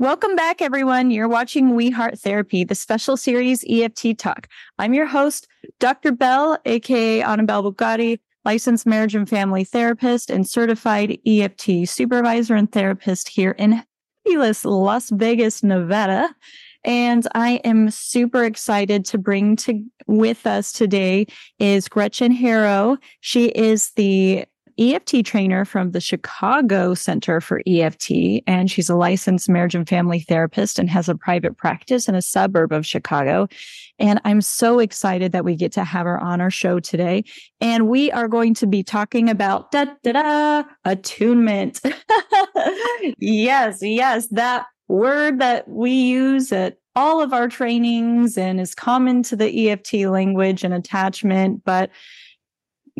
Welcome back, everyone. You're watching We Heart Therapy, the special series EFT Talk. I'm your host, Dr. Belle, aka Annabelle Bugatti, licensed marriage and family therapist and certified EFT supervisor and therapist here in fabulous Las Vegas, Nevada. And I am super excited to bring to with us today is Gretchen Harro. She is the EFT trainer from the Chicago Center for EFT, and she's a licensed marriage and family therapist and has a private practice in a suburb of Chicago. And I'm so excited that we get to have her on our show today. And we are going to be talking about da da da attunement. yes, yes, that word that we use at all of our trainings and is common to the EFT language and attachment, but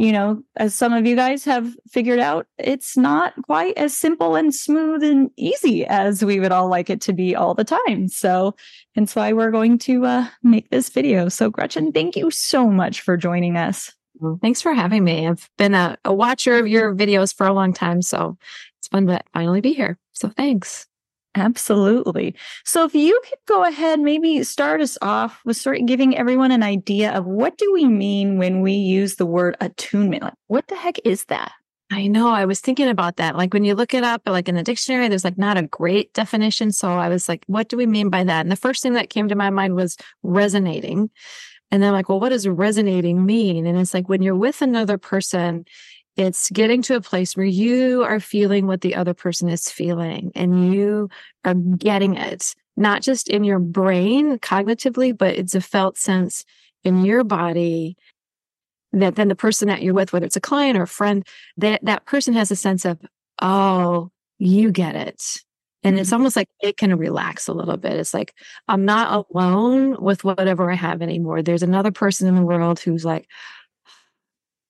you know, as some of you guys have figured out, it's not quite as simple and smooth and easy as we would all like it to be all the time. So, so I we're going to uh, make this video. So, Gretchen, thank you so much for joining us. Thanks for having me. I've been a, a watcher of your videos for a long time. So it's fun to finally be here. So, thanks. Absolutely. So if you could go ahead, maybe start us off with sort of giving everyone an idea of what do we mean when we use the word attunement? Like, what the heck is that? I know. I was thinking about that. Like when you look it up, like in the dictionary, there's like not a great definition. So I was like, what do we mean by that? And the first thing that came to my mind was resonating. And then I'm like, well, what does resonating mean? And it's like when you're with another person it's getting to a place where you are feeling what the other person is feeling and you are getting it, not just in your brain cognitively, but it's a felt sense in your body that then the person that you're with, whether it's a client or a friend, that that person has a sense of, oh, you get it. And it's mm-hmm. almost like it can relax a little bit. It's like, I'm not alone with whatever I have anymore. There's another person in the world who's like,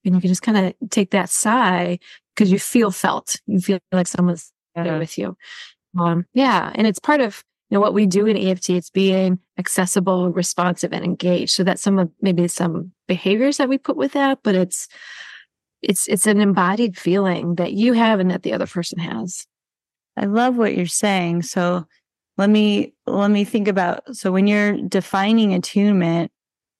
and you can just kind of take that sigh because you feel felt. You feel like someone's yeah. there with you. Um, yeah. And it's part of you know what we do in EFT. It's being accessible, responsive, and engaged. So that's some of maybe some behaviors that we put with that, but it's it's it's an embodied feeling that you have and that the other person has. I love what you're saying. So let me let me think about so when you're defining attunement,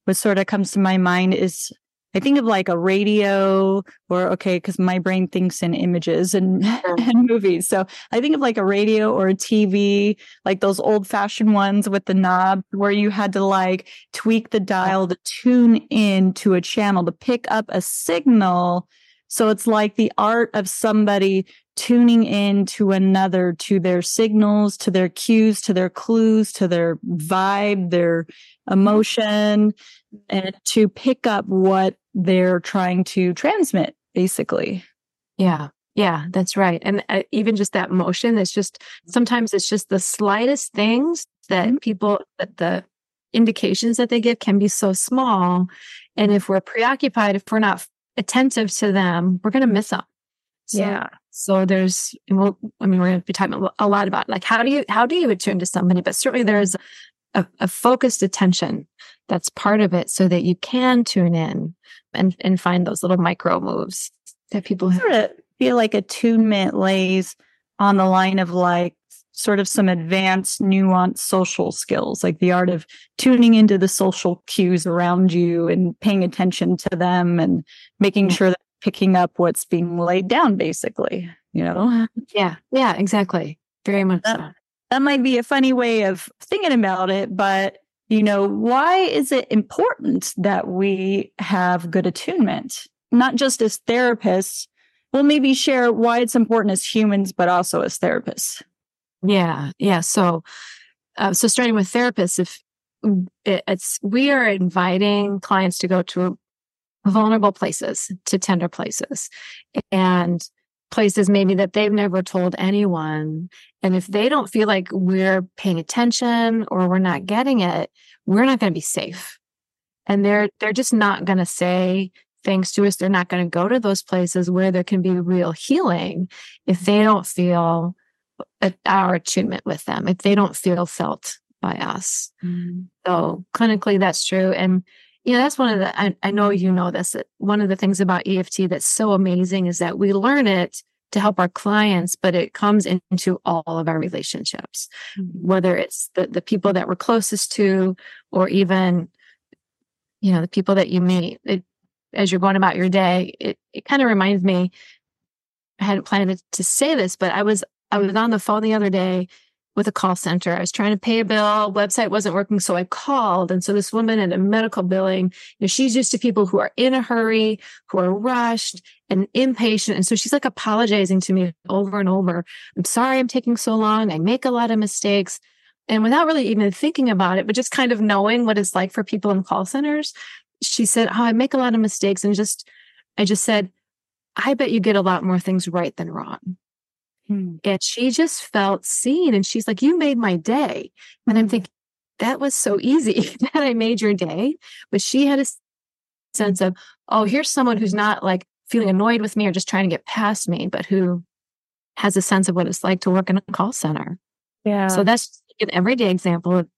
what sort of comes to my mind is I think of like a radio or okay, because my brain thinks in images and, and movies. So I think of like a radio or a TV, like those old fashioned ones with the knob where you had to like tweak the dial to tune in to a channel to pick up a signal. So it's like the art of somebody tuning in to another, to their signals, to their cues, to their clues, to their vibe, their emotion, and to pick up what they're trying to transmit, basically. Yeah. Yeah, that's right. And uh, even just that motion, it's just sometimes it's just the slightest things that mm-hmm. people, that the indications that they give can be so small. And if we're preoccupied, if we're not attentive to them, we're going to miss them. So, yeah. So there's, we'll, I mean, we're going to be talking a lot about like how do you how do you attune to somebody, but certainly there's a, a focused attention that's part of it, so that you can tune in and and find those little micro moves that people sort of feel like attunement lays on the line of like sort of some advanced nuanced social skills like the art of tuning into the social cues around you and paying attention to them and making sure that picking up what's being laid down basically you know yeah yeah exactly very much that, so that might be a funny way of thinking about it but you know, why is it important that we have good attunement? Not just as therapists, we'll maybe share why it's important as humans, but also as therapists. Yeah. Yeah. So, uh, so starting with therapists, if it's, we are inviting clients to go to vulnerable places, to tender places. And places maybe that they've never told anyone. And if they don't feel like we're paying attention or we're not getting it, we're not going to be safe. And they're they're just not going to say things to us. They're not going to go to those places where there can be real healing if they don't feel our attunement with them, if they don't feel felt by us. Mm. So clinically, that's true. And you know, that's one of the, I, I know you know this, that one of the things about EFT that's so amazing is that we learn it to help our clients, but it comes into all of our relationships, mm-hmm. whether it's the, the people that we're closest to or even, you know, the people that you meet. It, as you're going about your day, it, it kind of reminds me, I hadn't planned to say this, but I was I was on the phone the other day with a call center. I was trying to pay a bill, website wasn't working, so I called. And so this woman at a medical billing, you know, she's used to people who are in a hurry, who are rushed and impatient. And so she's like apologizing to me over and over. I'm sorry I'm taking so long. I make a lot of mistakes. And without really even thinking about it, but just kind of knowing what it's like for people in call centers, she said, Oh, I make a lot of mistakes. And just, I just said, I bet you get a lot more things right than wrong. Hmm. And she just felt seen. And she's like, You made my day. And I'm hmm. thinking, That was so easy that I made your day. But she had a sense of, Oh, here's someone who's not like feeling annoyed with me or just trying to get past me, but who has a sense of what it's like to work in a call center. Yeah. So that's an everyday example of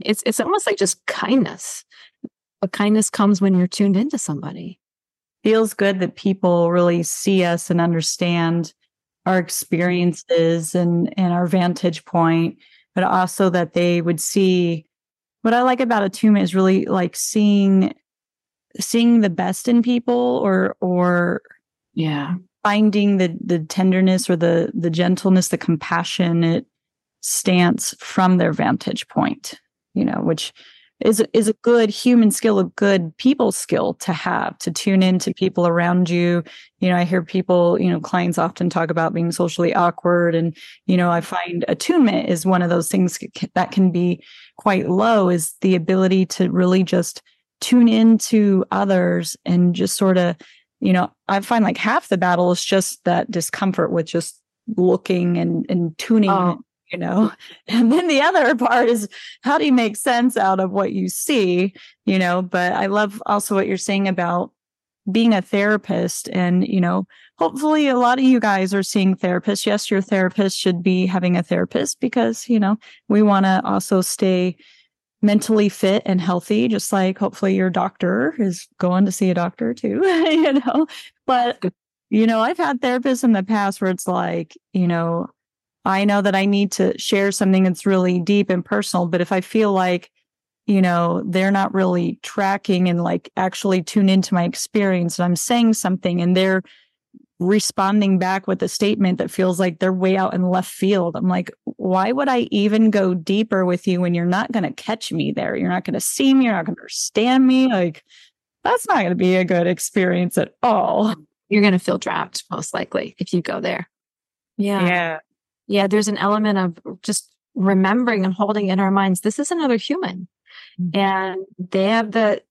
it's it's almost like just kindness. But kindness comes when you're tuned into somebody. Feels good that people really see us and understand our experiences and and our vantage point but also that they would see what i like about attunement is really like seeing seeing the best in people or or yeah. finding the the tenderness or the the gentleness the compassionate stance from their vantage point you know which is is a good human skill, a good people skill to have to tune in to people around you. You know, I hear people, you know, clients often talk about being socially awkward, and you know, I find attunement is one of those things that can be quite low. Is the ability to really just tune into others and just sort of, you know, I find like half the battle is just that discomfort with just looking and and tuning oh you know? And then the other part is how do you make sense out of what you see you know? But i love also what you're saying about being a therapist and you know hopefully a lot of you guys are seeing therapists. Yes your therapist should be having a therapist because you know we want to also stay mentally fit and healthy just like hopefully your doctor is going to see a doctor too you know? But you know i've had therapists in the past where it's like you know I know that I need to share something that's really deep and personal, but if I feel like, you know, they're not really tracking and like actually tune into my experience and I'm saying something and they're responding back with a statement that feels like they're way out in left field. I'm like, why would I even go deeper with you when you're not going to catch me there? You're not going to see me. You're not going to understand me. Like, that's not going to be a good experience at all. You're going to feel trapped, most likely, if you go there. Yeah. Yeah yeah, there's an element of just remembering and holding in our minds this is another human. Mm-hmm. And they have the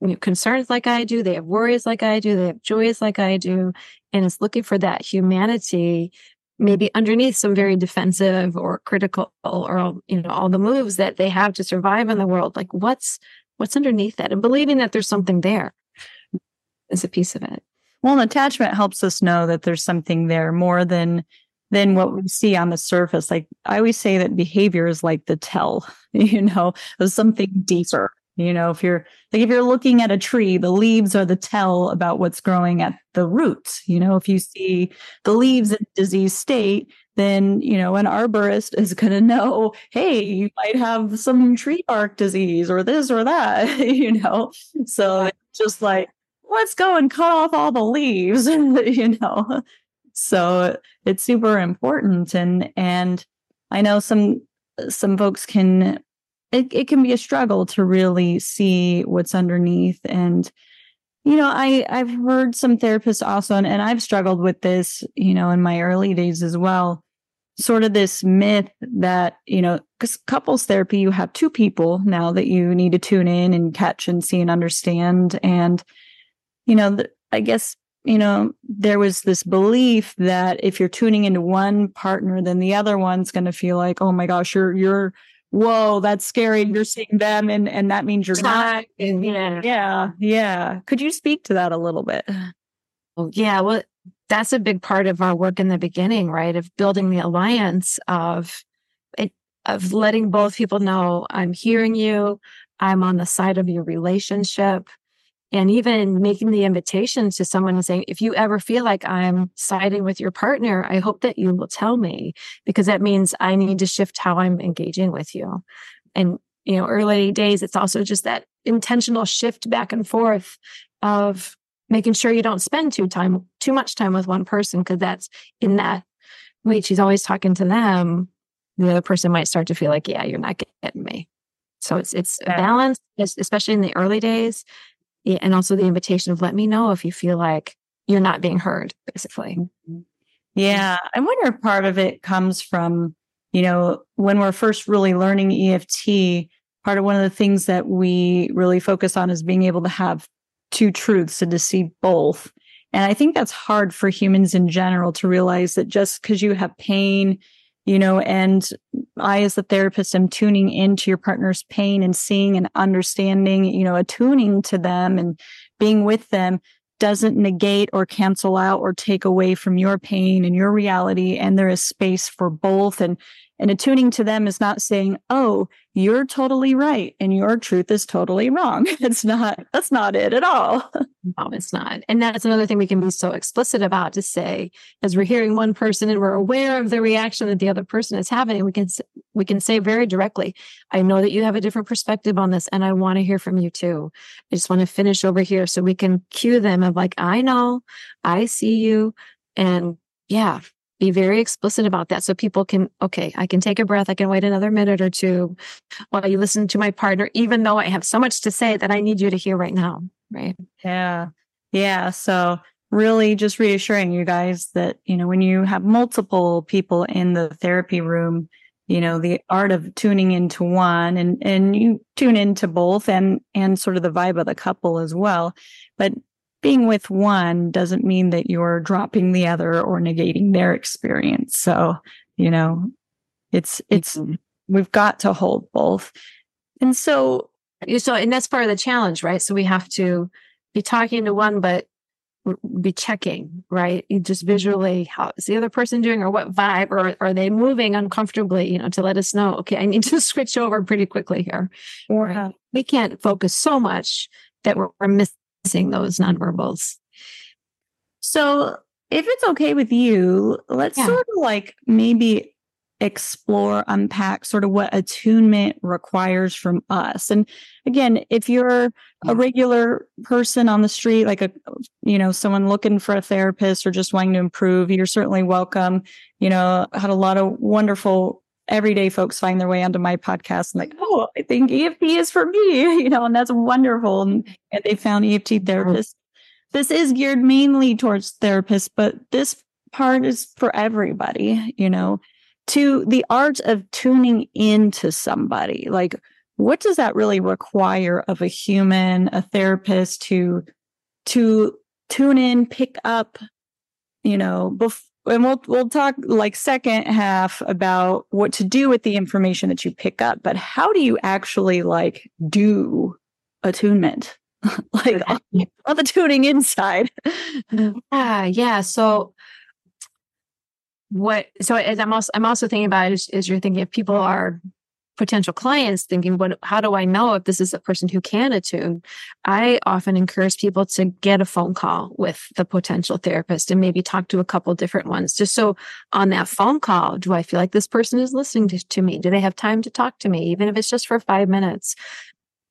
you know, concerns like I do, they have worries like I do, they have joys like I do. And it's looking for that humanity, maybe underneath some very defensive or critical or you know, all the moves that they have to survive in the world. Like what's what's underneath that? And believing that there's something there is a piece of it. Well, an attachment helps us know that there's something there more than than what we see on the surface. Like I always say that behavior is like the tell, you know, of something deeper. You know, if you're like if you're looking at a tree, the leaves are the tell about what's growing at the roots. You know, if you see the leaves in disease state, then you know an arborist is going to know, hey, you might have some tree bark disease or this or that. you know, so just like let's go and cut off all the leaves. you know, so it's super important and and i know some some folks can it, it can be a struggle to really see what's underneath and you know i i've heard some therapists also and, and i've struggled with this you know in my early days as well sort of this myth that you know because couples therapy you have two people now that you need to tune in and catch and see and understand and you know i guess you know, there was this belief that if you're tuning into one partner, then the other one's going to feel like, oh my gosh, you're, you're, whoa, that's scary. You're seeing them. And, and that means you're not. Yeah. Yeah. Yeah. Could you speak to that a little bit? Oh, yeah. Well, that's a big part of our work in the beginning, right? Of building the alliance of it, of letting both people know I'm hearing you. I'm on the side of your relationship and even making the invitation to someone and saying, if you ever feel like I'm siding with your partner, I hope that you will tell me because that means I need to shift how I'm engaging with you. And, you know, early days, it's also just that intentional shift back and forth of making sure you don't spend too time, too much time with one person. Cause that's in that, wait, she's always talking to them. The other person might start to feel like, yeah, you're not getting me. So it's, it's yeah. balance, especially in the early days and also the invitation of let me know if you feel like you're not being heard basically. Mm-hmm. yeah i wonder if part of it comes from you know when we're first really learning eft part of one of the things that we really focus on is being able to have two truths and to see both. And i think that's hard for humans in general to realize that just because you have pain you know, and I, as a therapist, am tuning into your partner's pain and seeing and understanding, you know, attuning to them and being with them doesn't negate or cancel out or take away from your pain and your reality. And there is space for both. And and attuning to them is not saying, oh, you're totally right and your truth is totally wrong. It's not, that's not it at all. No, it's not. And that's another thing we can be so explicit about to say, as we're hearing one person and we're aware of the reaction that the other person is having, we can, we can say very directly, I know that you have a different perspective on this and I want to hear from you too. I just want to finish over here so we can cue them of like, I know, I see you. And yeah, be very explicit about that. So people can okay i can take a breath i can wait another minute or two while you listen to my partner even though i have so much to say that i need you to hear right now right? Yeah. Yeah. So really just reassuring you guys that you know when you have multiple people in the therapy room you know the art of tuning into one and and you tune into both and and sort of the vibe of the couple as well. But being with one doesn't mean that you're dropping the other or negating their experience. So, you know, it's, it's, mm-hmm. we've got to hold both. And so, so, and that's part of the challenge, right? So we have to be talking to one, but be checking, right? You just visually, how is the other person doing or what vibe or are they moving uncomfortably, you know, to let us know, okay, I need to switch over pretty quickly here. Or right? we can't focus so much that we're, we're missing Seeing those nonverbals. So, if it's okay with you, let's yeah. sort of like maybe explore, unpack sort of what attunement requires from us. And again, if you're a mm. regular person on the street, like a, you know, someone looking for a therapist or just wanting to improve, you're certainly welcome. You know, I had a lot of wonderful everyday folks find their way onto my podcast and like, oh, I think EFT is for me, you know, and that's wonderful. And, and they found EFT mm-hmm. therapists. This is geared mainly towards therapists, but this part is for everybody, you know, to the art of tuning into somebody. Like, what does that really require of a human, a therapist to to tune in, pick up, you know, before and we'll we'll talk like second half about what to do with the information that you pick up but how do you actually like do attunement? Like on, on the tuning inside. Yeah yeah so what so as i'm also i'm also thinking about is, is you're thinking if people are potential clients thinking, what, how do I know if this is a person who can attune? I often encourage people to get a phone call with the potential therapist and maybe talk to a couple different ones. Just so on that phone call, do I feel like this person is listening to, to me? Do they have time to talk to me, even if it's just for five minutes?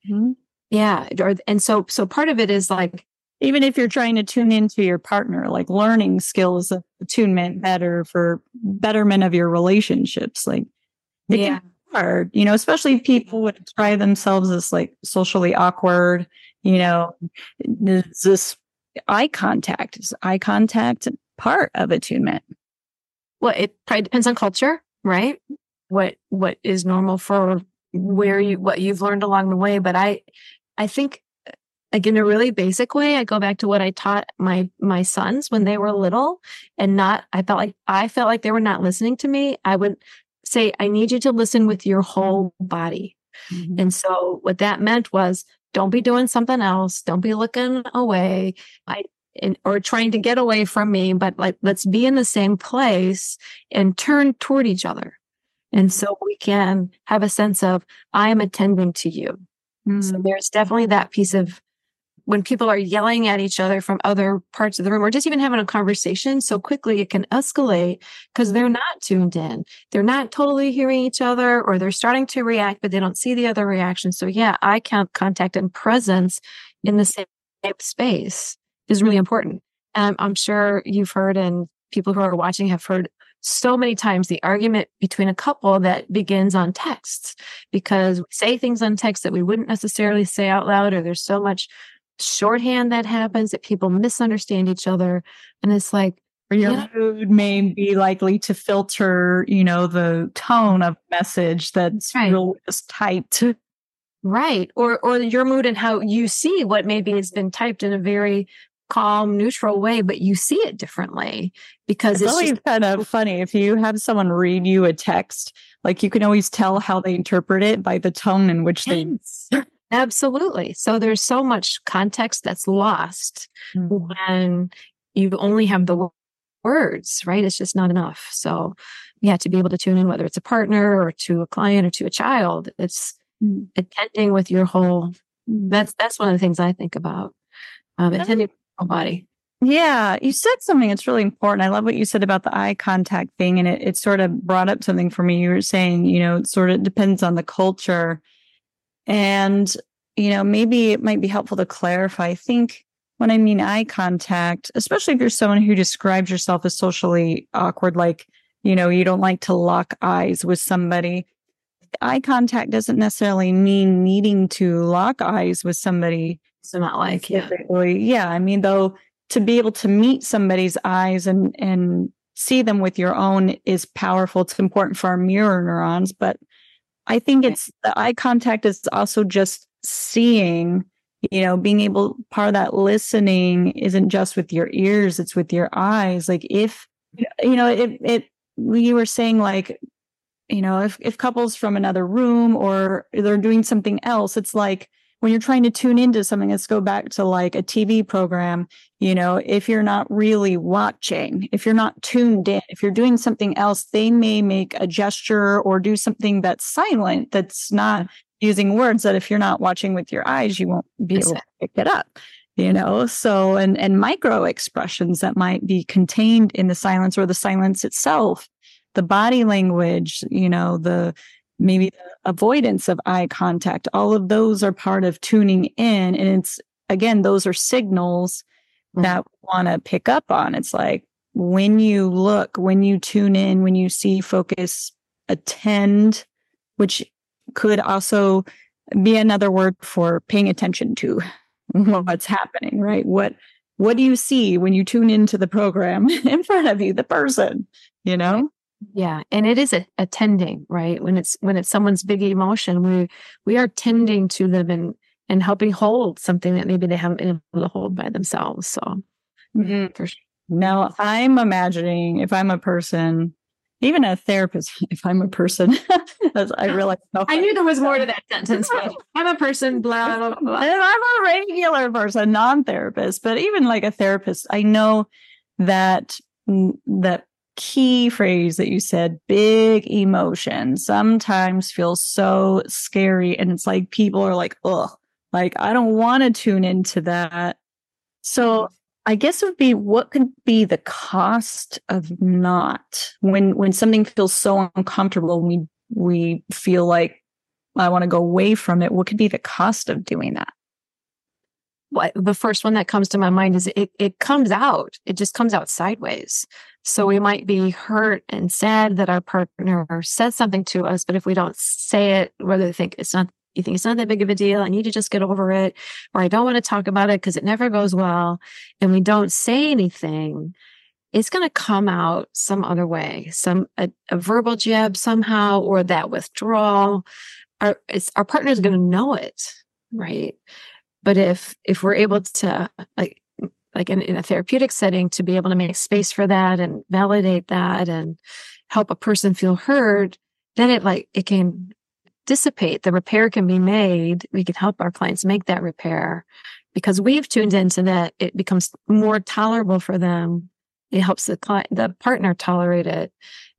Mm-hmm. Yeah. Or, and so, so part of it is like, even if you're trying to tune into your partner, like learning skills of attunement better for betterment of your relationships, like yeah hard, you know, especially people mm-hmm. would try themselves as like socially awkward, you know, is this eye contact? Is eye contact part of attunement? Well, it probably depends on culture, right? What what is normal for where you what you've learned along the way. But I I think like in a really basic way, I go back to what I taught my my sons when they were little and not I felt like I felt like they were not listening to me. I would say, I need you to listen with your whole body. Mm-hmm. And so what that meant was don't be doing something else. Don't be looking away. I, and, or trying to get away from me, but like, let's be in the same place and turn toward each other. And so we can have a sense of, I am attending to you. Mm-hmm. So there's definitely that piece of when people are yelling at each other from other parts of the room or just even having a conversation so quickly it can escalate because they're not tuned in. They're not totally hearing each other or they're starting to react but they don't see the other reaction. So yeah eye contact and presence in the same space is really important. Um, i'm sure you've heard and people who are watching have heard so many times the argument between a couple that begins on text because we say things on text that we wouldn't necessarily say out loud, or there's so much shorthand that happens that people misunderstand each other. And it's like, or your yeah. mood may be likely to filter, you know, the tone of message that's right. real just typed. Right. Or or your mood and how you see what maybe has been typed in a very calm, neutral way, but you see it differently because it's, it's always just- kind of funny if you have someone read you a text, like you can always tell how they interpret it by the tone in which they. Absolutely. So there's so much context that's lost mm-hmm. when you only have the words, right? It's just not enough. So, yeah, to be able to tune in, whether it's a partner or to a client or to a child, it's mm-hmm. attending with your whole. That's that's one of the things I think about. Um, attending body. Yeah, you said something that's really important. I love what you said about the eye contact thing, and it, it sort of brought up something for me. You were saying, you know, it sort of depends on the culture. And, you know, maybe it might be helpful to clarify. I think when I mean eye contact, especially if you're someone who describes yourself as socially awkward, like, you know, you don't like to lock eyes with somebody. Eye contact doesn't necessarily mean needing to lock eyes with somebody so not like yeah. yeah. I mean, though, to be able to meet somebody's eyes and and see them with your own is powerful. It's important for our mirror neurons, but I think it's the eye contact is also just seeing, you know, being able part of that listening isn't just with your ears, it's with your eyes. Like if you know, it it you were saying like, you know, if if couples from another room or they're doing something else, it's like when you're trying to tune into something, let's go back to like a TV program, you know, if you're not really watching, if you're not tuned in, if you're doing something else, they may make a gesture or do something that's silent, that's not using words that if you're not watching with your eyes, you won't be able to pick it up. You know, so and and micro expressions that might be contained in the silence or the silence itself, the body language, you know, the maybe the avoidance of eye contact all of those are part of tuning in. And it's again those are signals mm-hmm. that want to pick up on. It's like when you look when you tune in when you see focus attend which could also be another word for paying attention to what's happening right? What what do you see when you tune into the program in front of you the person you know yeah, and it is a, attending, right? When it's when it's someone's big emotion, we we are tending to them and and helping hold something that maybe they haven't been able to hold by themselves. So, mm-hmm. for sure. Now, I'm imagining if I'm a person, even a therapist, if I'm a person, I realize. No, I knew there was more to that sentence. I'm a person, blah, blah, blah. And I'm a regular person, non therapist, but even like a therapist, I know that that key phrase that you said big emotion sometimes feels so scary and it's like people are like ugh. Like i don't want to tune into that. So mm-hmm. i guess it would be what could be the cost of not when when something feels so uncomfortable we we feel like i want to go away from it what could be the cost of doing that what the first one that comes to my mind is it it comes out it just comes out sideways so we mm-hmm. might be hurt and sad that our partner said something to us, but if we don't say it, whether they think it's not, you think it's not that big of a deal, I need to just get over it, or I don't want to talk about it because it never goes well, and we don't say anything, it's going to come out some other way, some a, a verbal jab somehow, or that withdrawal. Our our partner is going to know it, right? But if if we're able to like like in, in a therapeutic setting to be able to make space for that and validate that and help a person feel heard then it like it can dissipate. The repair can be made. We can help our clients make that repair. Because we've tuned into that it becomes more tolerable for them. It helps the client the partner tolerate it.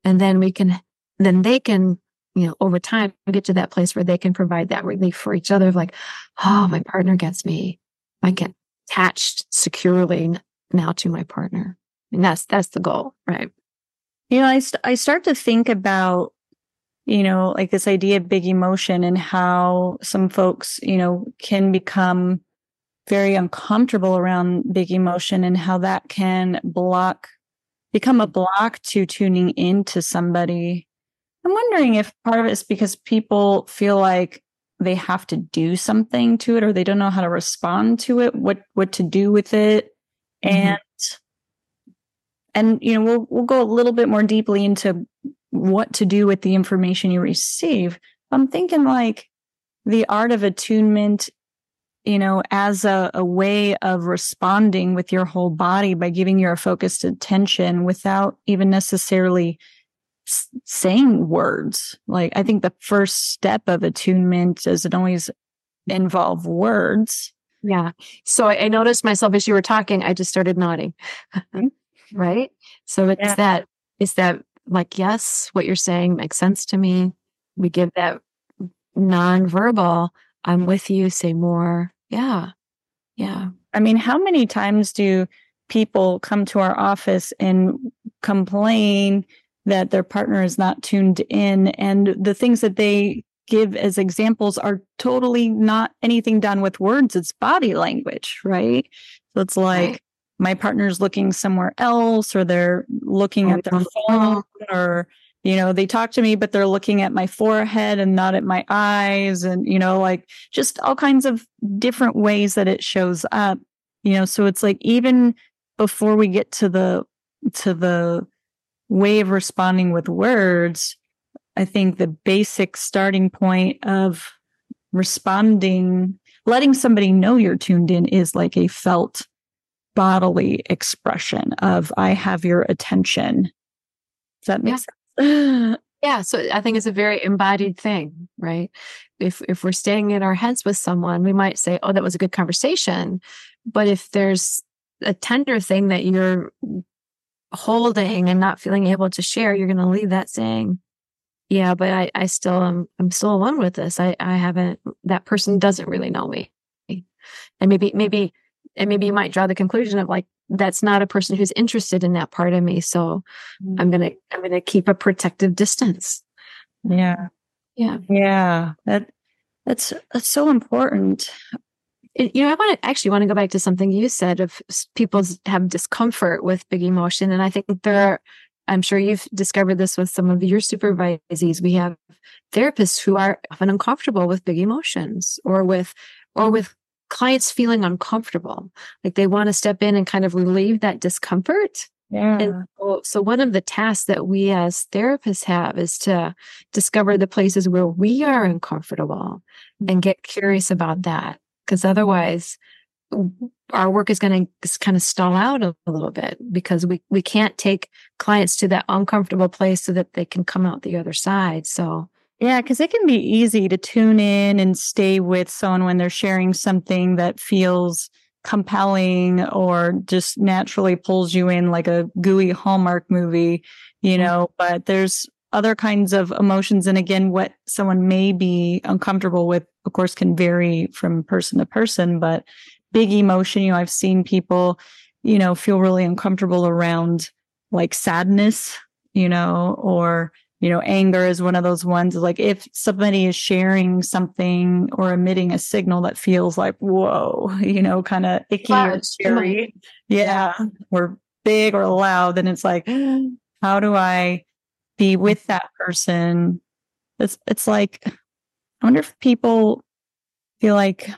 And then we can then they can you know over time get to that place where they can provide that relief for each other of like oh my partner gets me I get attached securely now to my partner. And that's that's the goal, right? You know, I st- I start to think about you know, like this idea of big emotion and how some folks, you know, can become very uncomfortable around big emotion and how that can block become a block to tuning into somebody. I'm wondering if part of it is because people feel like they have to do something to it or they don't know how to respond to it, what what to do with it. Mm-hmm. And and you know, we'll we'll go a little bit more deeply into what to do with the information you receive. I'm thinking like the art of attunement, you know, as a, a way of responding with your whole body by giving your focused attention without even necessarily saying words. Like, I think the first step of attunement doesn't always involve words. Yeah. So I, I noticed myself as you were talking, I just started nodding. Mm-hmm. right. So it's yeah. that, it's that like, yes, what you're saying makes sense to me. We give that nonverbal, I'm with you, say more. Yeah. Yeah. I mean, how many times do people come to our office and complain that their partner is not tuned in. And the things that they give as examples are totally not anything done with words. It's body language right? So it's like right my partner's looking somewhere else or they're looking at their phone or you know they talk to me but they're looking at my forehead and not at my eyes. And you know like just all kinds of different ways that it shows up you know? So it's like even before we get to the to the way of responding with words i think the basic starting point of responding letting somebody know you're tuned in is like a felt bodily expression of I have your attention. Does that make yeah. sense? yeah. So I think it's a very embodied thing, right? If if we're staying in our heads with someone, we might say, Oh, that was a good conversation. But if there's a tender thing that you're holding and not feeling able to share, you're gonna leave that saying, Yeah, but I, I still am I'm still alone with this. I, I haven't that person doesn't really know me. And maybe maybe and maybe you might draw the conclusion of like that's not a person who's interested in that part of me so mm-hmm. i'm gonna i'm gonna keep a protective distance yeah yeah yeah that that's that's so important you know i want to actually want to go back to something you said of people have discomfort with big emotion and i think there are i'm sure you've discovered this with some of your supervisees we have therapists who are often uncomfortable with big emotions or with or with clients feeling uncomfortable, like they want to step in and kind of relieve that discomfort. Yeah. And so, so one of the tasks that we as therapists have is to discover the places where we are uncomfortable and mm-hmm. get curious about that. Because otherwise, our work is going to kind of stall out a, a, little bit because we, we can't take clients to that uncomfortable place so that they can come out the other side. So yeah, because it can be easy to tune in and stay with someone when they're sharing something that feels compelling or just naturally pulls you in like a gooey Hallmark movie, you mm-hmm. know, but there's other kinds of emotions. And again, what someone may be uncomfortable with, of course, can vary from person to person, but big emotion, you know, I've seen people, you know, feel really uncomfortable around like sadness, you know, or you know, anger is one of those ones like if somebody is sharing something or emitting a signal that feels like, whoa, you know, kind of icky or scary. Yeah. Or big or loud, then it's like, how do I be with that person? It's it's like, I wonder if people feel like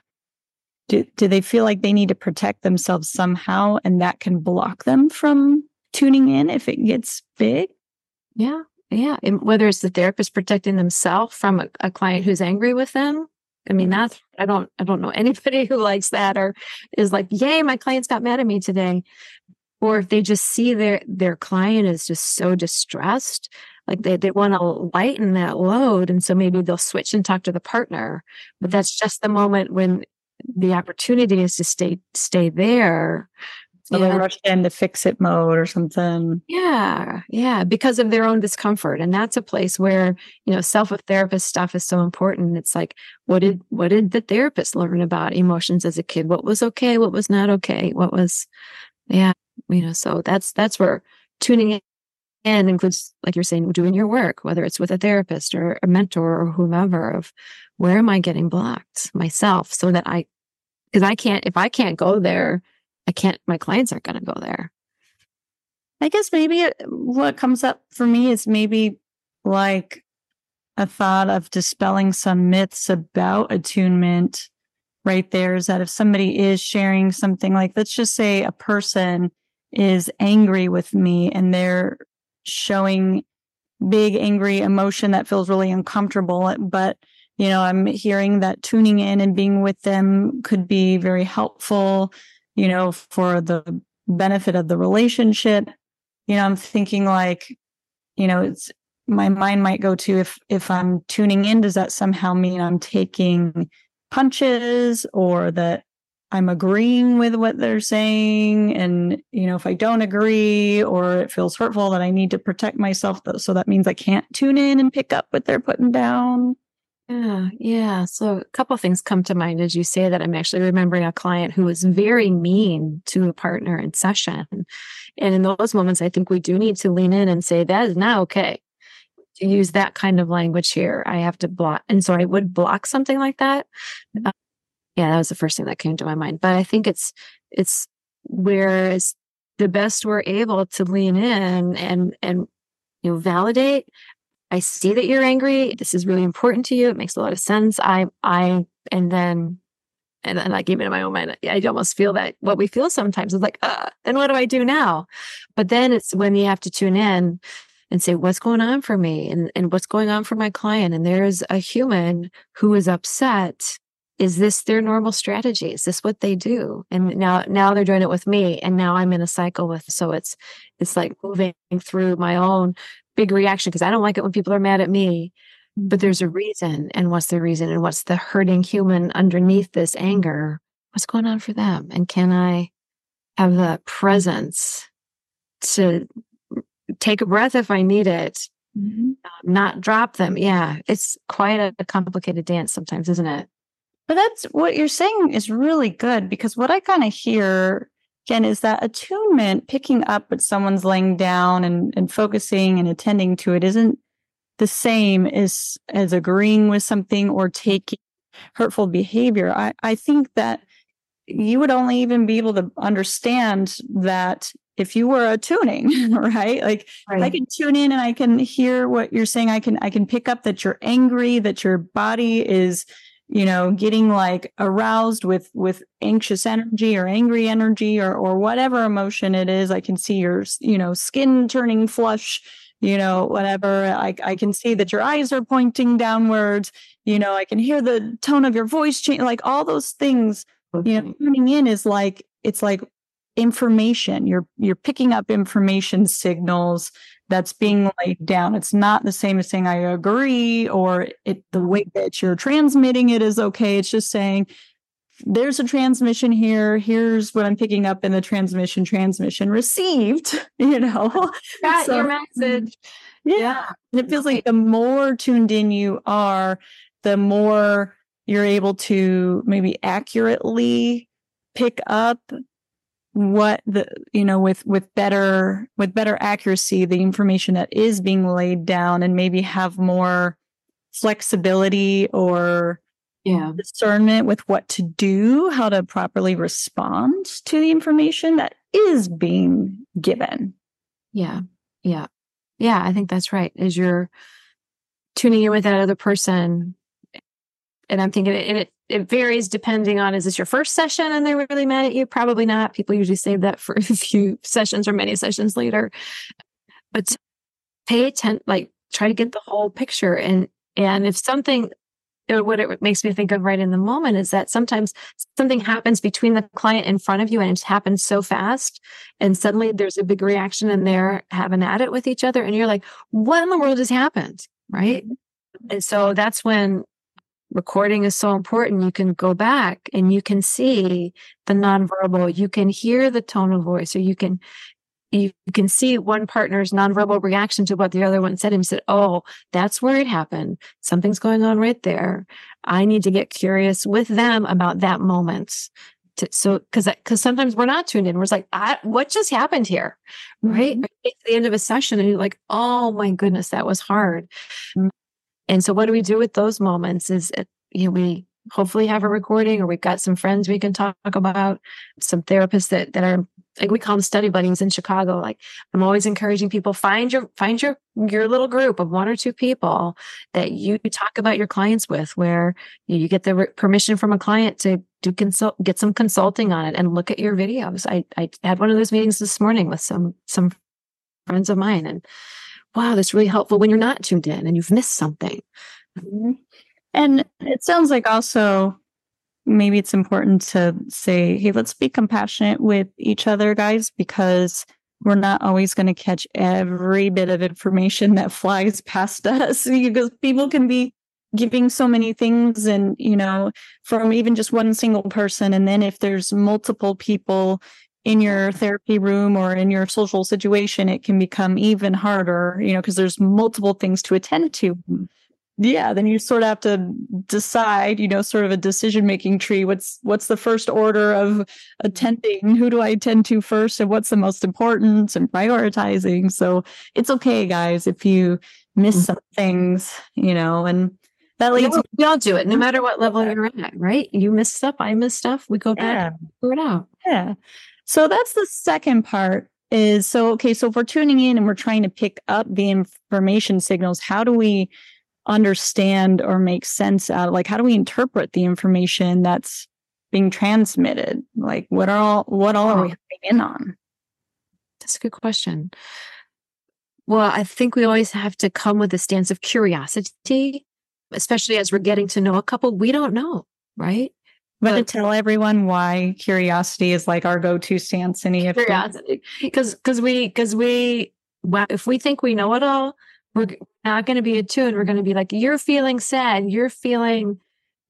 do, do they feel like they need to protect themselves somehow and that can block them from tuning in if it gets big? Yeah. Yeah. And whether it's the therapist protecting themselves from a, a client who's angry with them. I mean, that's, I don't, I don't know anybody who likes that or is like, yay, my clients got mad at me today. Or if they just see their, their client is just so distressed, like they, they want to lighten that load. And so maybe they'll switch and talk to the partner, but mm-hmm. that's just the moment when the opportunity is to stay, stay there So yeah. they rush into fix it mode or something. Yeah. Yeah. Because of their own discomfort. And that's a place where, you know, self-therapist stuff is so important. It's like, what did what did the therapist learn about emotions as a kid? What was okay? What was not okay? What was yeah, you know, so that's that's where tuning in and includes like you're saying doing your work whether it's with a therapist or a mentor or whomever of where am i getting blocked myself so that i because i can't if i can't go there i can't my clients aren't going to go there. I guess maybe what comes up for me is maybe like a thought of dispelling some myths about attunement right there is that if somebody is sharing something like let's just say a person is angry with me and they're showing big angry emotion that feels really uncomfortable but you know i'm hearing that tuning in and being with them could be very helpful you know for the benefit of the relationship. You know i'm thinking like you know it's my mind might go to if if i'm tuning in does that somehow mean i'm taking punches or that I'm agreeing with what they're saying. And, you know, if I don't agree or it feels hurtful that I need to protect myself, so that means I can't tune in and pick up what they're putting down. Yeah, yeah. So a couple things come to mind as you say that. I'm actually remembering a client who was very mean to a partner in session. And in those moments, I think we do need to lean in and say, that is not okay to use that kind of language here. I have to block. And so I would block something like that yeah, that was the first thing that came to my mind. But I think it's it's whereas the best we're able to lean in and and you know validate. I see that you're angry. This is really important to you. It makes a lot of sense. I I and then and then like even in my own mind, I almost feel that what we feel sometimes is like, uh, and what do I do now? But then it's when you have to tune in and say, what's going on for me and, and what's going on for my client? And there's a human who is upset is this their normal strategy? Is this what they do? And now now they're doing it with me and now i'm in a cycle with so it's it's like moving through my own big reaction because i don't like it when people are mad at me. But there's a reason and what's the reason and what's the hurting human underneath this anger? What's going on for them? And can i have the presence to take a breath if i need it? Mm-hmm. not drop them. Yeah it's quite a, a complicated dance sometimes isn't it but that's what you're saying is really good because what I kind of hear, again, is that attunement, picking up what someone's laying down and, and focusing and attending to it isn't the same as as agreeing with something or taking hurtful behavior. I, I think that you would only even be able to understand that if you were attuning, right? Like right. I can tune in and I can hear what you're saying. I can I can pick up that you're angry, that your body is you know getting like aroused with with anxious energy or angry energy or or whatever emotion it is. I can see your you know skin turning flush you know whatever. I i can see that your eyes are pointing downwards. You know i can hear the tone of your voice change like all those things you know mm-hmm. tuning in is like it's like information. You're you're picking up information signals that's being laid down. It's not the same as saying I agree or it the way that you're transmitting it is okay. It's just saying there's a transmission here. Here's what I'm picking up in the transmission. Transmission received. You know, got so, your mm, message. Yeah. yeah. And it feels like the more tuned in you are, the more you're able to maybe accurately pick up what the you know with with better with better accuracy the information that is being laid down and maybe have more flexibility or yeah. discernment with what to do how to properly respond to the information that is being given. Yeah. Yeah. Yeah i think that's right. As you're tuning in with that other person and i'm thinking it, it it varies depending on is this your first session and they're really mad at you? Probably not. People usually save that for a few sessions or many sessions later. But pay attention, like try to get the whole picture. And and if something what it makes me think of right in the moment is that sometimes something happens between the client in front of you and it happens so fast and suddenly there's a big reaction and they're having at it with each other and you're like what in the world has happened right mm-hmm. and so that's when recording is so important. You can go back and you can see the nonverbal, you can hear the tone of voice, or you can you can see one partner's nonverbal reaction to what the other one said and said, Oh, that's where it happened. Something's going on right there. I need to get curious with them about that moment. To, so, cause, cause sometimes we're not tuned in. We're like, I, what just happened here? Right. Mm-hmm. At the end of a session and you're like, Oh my goodness, that was hard. Mm-hmm. And so what do we do with those moments is, it, you know, we hopefully have a recording or we've got some friends we can talk about, some therapists that, that are like we call them study buddies in Chicago. Like I'm always encouraging people find your find your your little group of one or two people that you talk about your clients with, where you get the re- permission from a client to do consult, get some consulting on it, and look at your videos. I I had one of those meetings this morning with some some friends of mine, and wow, that's really helpful when you're not tuned in and you've missed something. Mm-hmm. And it sounds like also maybe it's important to say, hey, let's be compassionate with each other, guys, because we're not always going to catch every bit of information that flies past us because people can be giving so many things and you know from even just one single person and then if there's multiple people in your therapy room or in your social situation it can become even harder you know because there's multiple things to attend to. Yeah then you sort of have to decide you know sort of a decision making tree. What's what's the first order of attending? Who do i attend to first? And what's the most important? And prioritizing. So it's okay guys if you miss mm-hmm. some things you know and that leads we all do it no matter what level you're at right? You miss stuff i miss stuff we go back yeah. figure it out. Yeah so that's the second part is so okay so if we're tuning in and we're trying to pick up the information signals how do we understand or make sense out of like how do we interpret the information that's being transmitted? Like what are all what all are we in on? That's a good question. Well i think we always have to come with a stance of curiosity especially as we're getting to know a couple we don't know right but, to tell everyone why curiosity is like our go-to stance in EFT. Curiosity, because because we because we well, if we think we know it all, we're not going to be attuned. We're going to be like, you're feeling sad. You're feeling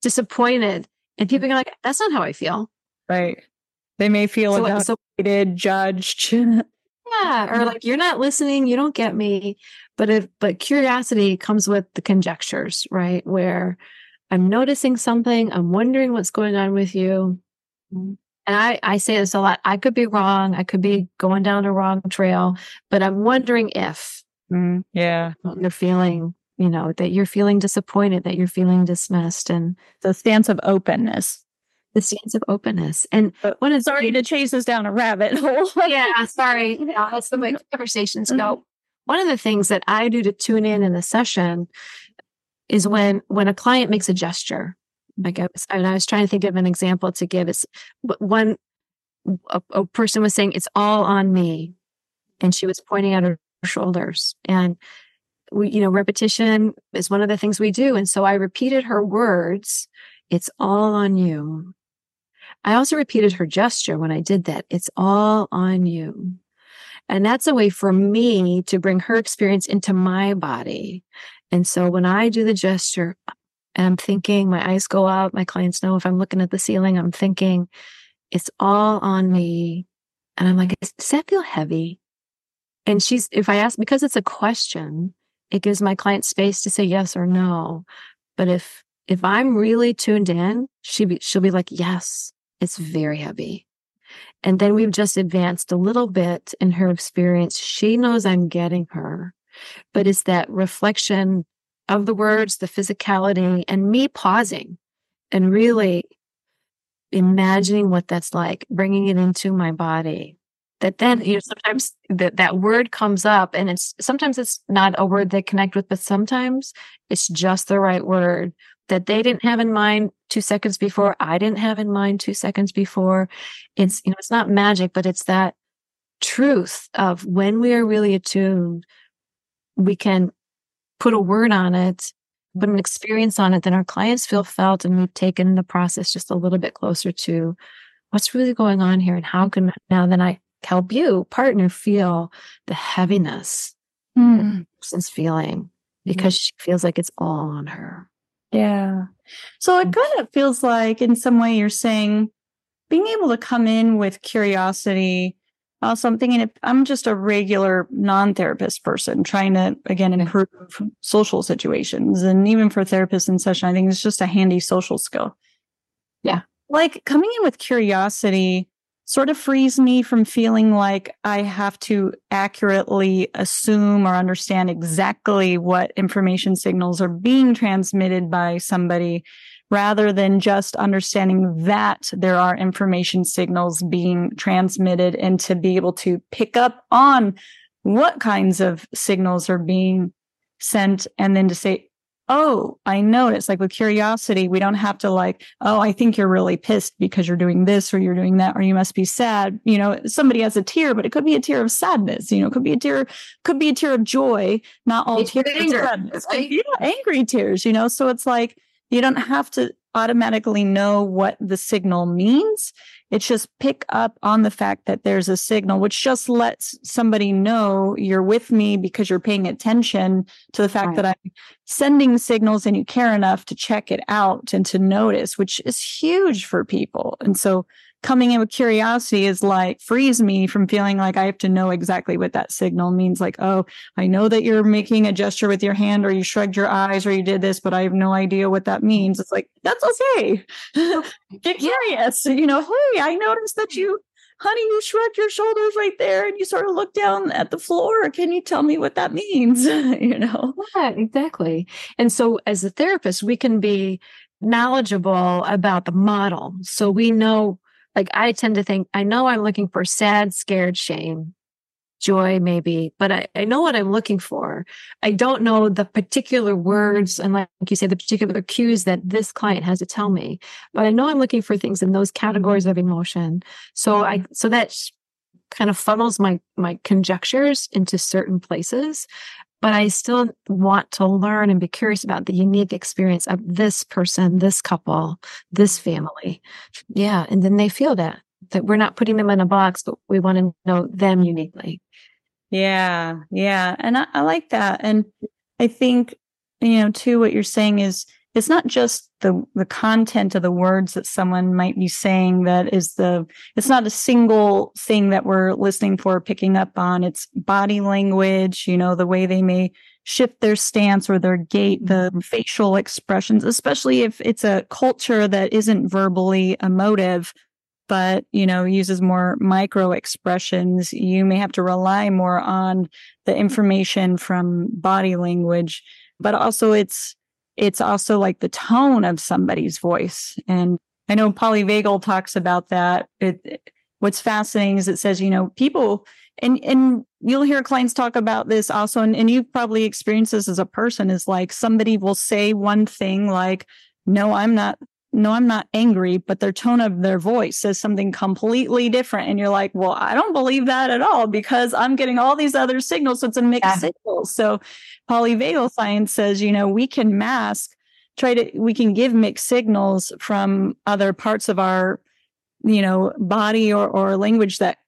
disappointed. And people are like, that's not how I feel. Right. They may feel so, evaluated, so, judged. yeah. Or like, you're not listening. You don't get me. But if, but curiosity comes with the conjectures, right? Where I'm noticing something. I'm wondering what's going on with you. And I, I say this a lot. I could be wrong. I could be going down a wrong trail, but I'm wondering if, Mm, yeah. You're feeling, you know, that you're feeling disappointed, that you're feeling dismissed and the stance of openness. The stance of openness. And but when it's sorry to chase us down a rabbit hole. yeah, sorry. That's the way conversations go. Mm-hmm. One of the things that I do to tune in in the session is when when a client makes a gesture. Like I was, and I was trying to think of an example to give. It's one a, a person was saying, "It's all on me," and she was pointing at her shoulders. And we, you know, repetition is one of the things we do. And so I repeated her words. It's all on you. I also repeated her gesture when I did that. It's all on you. And that's a way for me to bring her experience into my body. And so when I do the gesture and I'm thinking, my eyes go out, my clients know if I'm looking at the ceiling, I'm thinking, it's all on me. And I'm like, does that feel heavy? And she's, if I ask, because it's a question, it gives my client space to say yes or no. But if, if I'm really tuned in, she be, she'll be like, yes, it's very heavy. And then we've just advanced a little bit in her experience. She knows I'm getting her, but it's that reflection of the words, the physicality, and me pausing and really imagining what that's like, bringing it into my body. That then you know sometimes that that word comes up and it's sometimes it's not a word they connect with but sometimes it's just the right word that they didn't have in mind two seconds before i didn't have in mind two seconds before. It's you know it's not magic but it's that truth of when we are really attuned we can put a word on it put an experience on it then our clients feel felt and we've taken the process just a little bit closer to what's really going on here and how can now then i help you partner feel the heaviness mm. person's feeling because mm. she feels like it's all on her. Yeah. So it kind of feels like, in some way, you're saying being able to come in with curiosity. Uh, also, I'm thinking if I'm just a regular non therapist person trying to, again, improve social situations. And even for therapists in session, I think it's just a handy social skill. Yeah. Like coming in with curiosity sort of frees me from feeling like I have to accurately assume or understand exactly what information signals are being transmitted by somebody rather than just understanding that there are information signals being transmitted and to be able to pick up on what kinds of signals are being sent and then to say oh, I noticed. Like with curiosity, we don't have to like, oh, I think you're really pissed because you're doing this or you're doing that, or you must be sad. You know, somebody has a tear, but it could be a tear of sadness. You know, it could be a tear, could be a tear of joy. Not all tears anger, sadness. Right? Yeah, angry tears. You know, so it's like you don't have to automatically know what the signal means. It's just pick up on the fact that there's a signal, which just lets somebody know you're with me because you're paying attention to the fact right. that I'm sending signals and you care enough to check it out and to notice, which is huge for people. And so coming in with curiosity is like frees me from feeling like I have to know exactly what that signal means. Like, oh, I know that you're making a gesture with your hand or you shrugged your eyes or you did this, but I have no idea what that means. It's like, that's okay. Get curious. You know, hey, I noticed that you, honey, you shrugged your shoulders right there and you sort of looked down at the floor. Can you tell me what that means? you know? Yeah, exactly. And so as a therapist, we can be knowledgeable about the model. So we know like I tend to think, I know I'm looking for sad, scared, shame, joy, maybe, but I, I know what I'm looking for. I don't know the particular words and like you say, the particular cues that this client has to tell me, but I know I'm looking for things in those categories of emotion. So I, so that kind of funnels my my conjectures into certain places but I still want to learn and be curious about the unique experience of this person, this couple, this family. Yeah. And then they feel that, that we're not putting them in a box, but we want to know them uniquely. Yeah. Yeah. And I, I like that. And I think, you know, too, what you're saying is it's not just the the content of the words that someone might be saying that is the it's not a single thing that we're listening for picking up on. It's body language you know the way they may shift their stance or their gait the mm-hmm. facial expressions especially if it's a culture that isn't verbally emotive but you know uses more micro expressions. You may have to rely more on the information from body language but also it's it's also like the tone of somebody's voice. And I know polyvagal talks about that. It, what's fascinating is it says, you know, people and and you'll hear clients talk about this also, and, and you've probably experienced this as a person, is like somebody will say one thing like, no, I'm not no, I'm not angry, but their tone of their voice says something completely different. And you're like, well, I don't believe that at all because I'm getting all these other signals. So it's a mixed yeah. signal. So polyvagal science says, you know, we can mask, try to, we can give mixed signals from other parts of our, you know, body or, or language that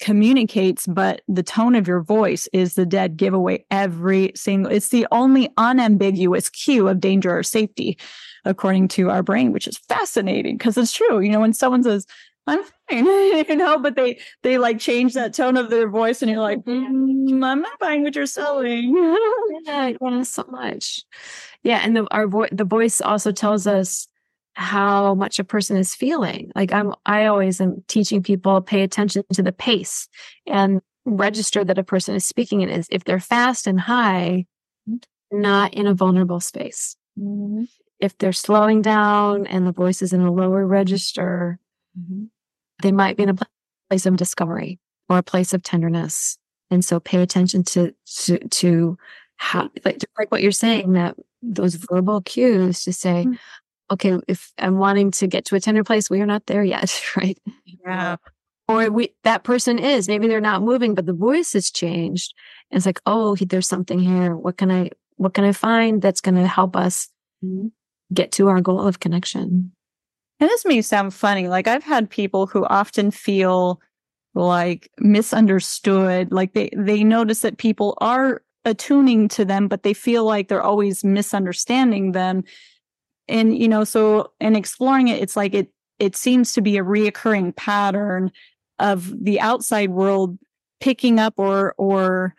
communicates, but the tone of your voice is the dead giveaway every single, it's the only unambiguous cue of danger or safety according to our brain, which is fascinating because it's true. You know, when someone says, I'm fine, you know, but they they like change that tone of their voice, and you're like, mm, I'm not buying what you're selling. yeah, yeah, so much. Yeah, and the our voice, the voice also tells us how much a person is feeling. Like I'm, I always am teaching people pay attention to the pace and register that a person is speaking in. Is if they're fast and high, not in a vulnerable space. Mm-hmm if they're slowing down and the voice is in a lower register, mm-hmm. they might be in a place of discovery or a place of tenderness. And so pay attention to, to, to how, like, like what you're saying, that those verbal cues to say, mm-hmm. okay, if I'm wanting to get to a tender place, we are not there yet, right? Yeah. Or we, that person is, maybe they're not moving, but the voice has changed. And it's like, oh, there's something here. What can I, what can I find that's going to help us mm-hmm get to our goal of connection. And this may sound funny. Like I've had people who often feel like misunderstood, like they they notice that people are attuning to them, but they feel like they're always misunderstanding them. and you know, so in exploring it, it's like it it seems to be a reoccurring pattern of the outside world picking up or or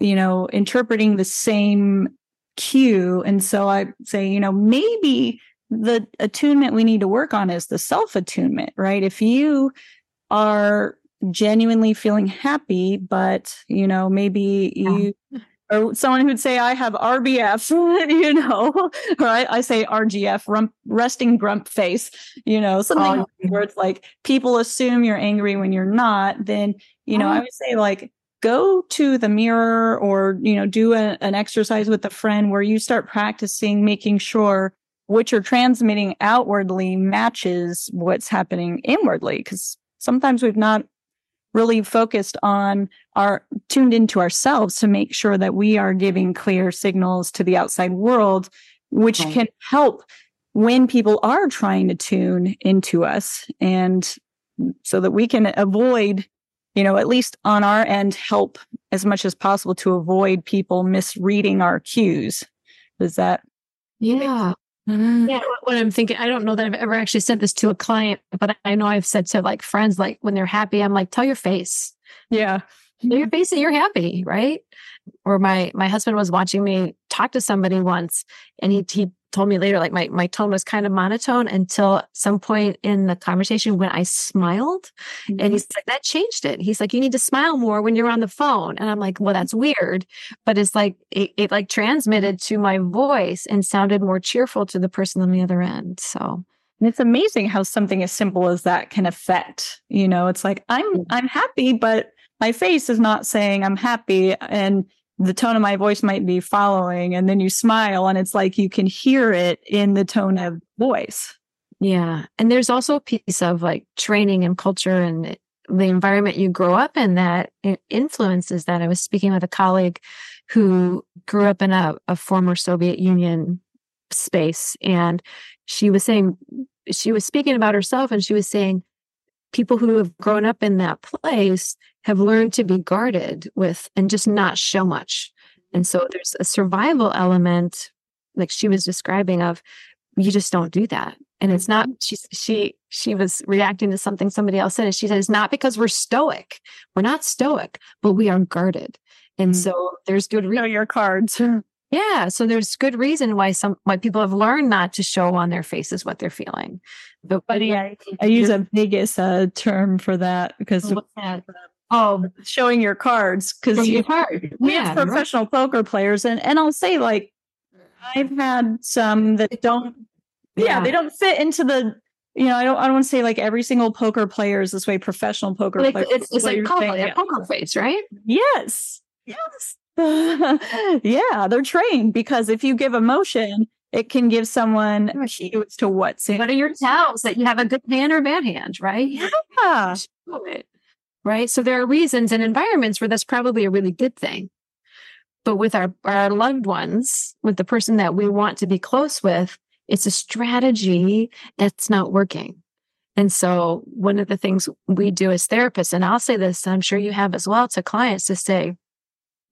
you know interpreting the same cue and so i say you know maybe the attunement we need to work on is the self attunement right? If you are genuinely feeling happy but you know maybe you or someone who'd say i have rbf you know or I, I say rgf rump, resting grump face you know something oh, where it's like people assume you're angry when you're not then you know oh. i would say like go to the mirror or you know do a, an exercise with a friend where you start practicing making sure what you're transmitting outwardly matches what's happening inwardly. Because sometimes we've not really focused on our tuned into ourselves to make sure that we are giving clear signals to the outside world which can help when people are trying to tune into us and so that we can avoid you know, at least on our end, help as much as possible to avoid people misreading our cues. Does that? Yeah. Mm-hmm. Yeah. What I'm thinking, I don't know that I've ever actually said this to a client, but I know I've said to like friends, like when they're happy, I'm like, tell your face. Yeah. Tell your face that you're happy, right? Or my my husband was watching me talk to somebody once and he he told me later, like my, my tone was kind of monotone until some point in the conversation when I smiled. Mm-hmm. And he's like, that changed it. He's like, you need to smile more when you're on the phone. And I'm like, well, that's weird. But it's like, it, it like transmitted to my voice and sounded more cheerful to the person on the other end. So. And it's amazing how something as simple as that can affect, you know, it's like, I'm, mm. I'm happy, but my face is not saying I'm happy. And the tone of my voice might be following and then you smile and it's like you can hear it in the tone of voice yeah and there's also a piece of like training and culture and the environment you grow up in that influences that i was speaking with a colleague who grew up in a, a former soviet union space and she was saying she was speaking about herself and she was saying people who have grown up in that place have learned to be guarded with and just not show much. And so there's a survival element, like she was describing, of you just don't do that. And it's not she she she was reacting to something somebody else said. And she said, it's not because we're stoic. We're not stoic, but we are guarded. And mm. so there's good reason. Know your cards. Yeah. So there's good reason why some why people have learned not to show on their faces what they're feeling. But, but yeah, I, I use a Vegas uh, term for that because oh, showing your cards because you card. we yeah, have professional right. poker players, and and I'll say like I've had some that don't, yeah, yeah they don't fit into the you know, I don't I don't want to say like every single poker player is this way, professional poker like, player. It's, it's like poker, yeah. poker face, right? Yes. Yes. yeah, they're trained because if you give emotion, it can give someone cues to what's in. What are your tells that you have a good hand or bad hand, right? Yeah. Right. So there are reasons and environments where that's probably a really good thing. But with our, our loved ones, with the person that we want to be close with, it's a strategy that's not working. And so one of the things we do as therapists, and I'll say this, I'm sure you have as well to clients to say,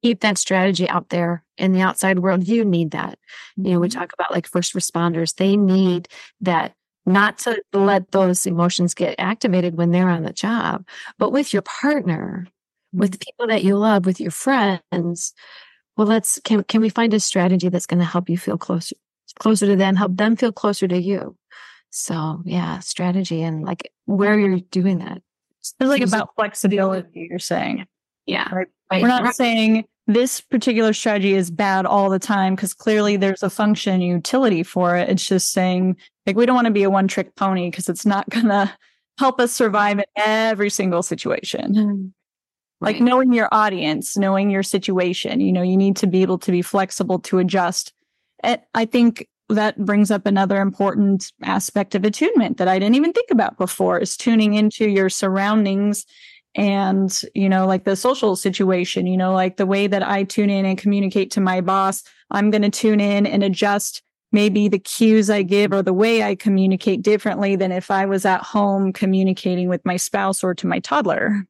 keep that strategy out there in the outside world. You need that. You know, we mm-hmm. talk about like first responders, they need that not to let those emotions get activated when they're on the job, but with your partner, with mm-hmm. people that you love, with your friends. Well, let's can can we find a strategy that's going to help you feel closer closer to them, help them feel closer to you. So yeah, strategy and like where you're doing that. It's like about flexibility, you're saying. Yeah. Right. We're not right. saying this particular strategy is bad all the time because clearly there's a function utility for it. It's just saying like we don't want to be a one trick pony because it's not gonna help us survive in every single situation. Mm-hmm. Like right. knowing your audience, knowing your situation, you know, you need to be able to be flexible to adjust. And I think that brings up another important aspect of attunement that I didn't even think about before is tuning into your surroundings and you know like the social situation you know like the way that i tune in and communicate to my boss i'm going to tune in and adjust maybe the cues i give or the way i communicate differently than if i was at home communicating with my spouse or to my toddler.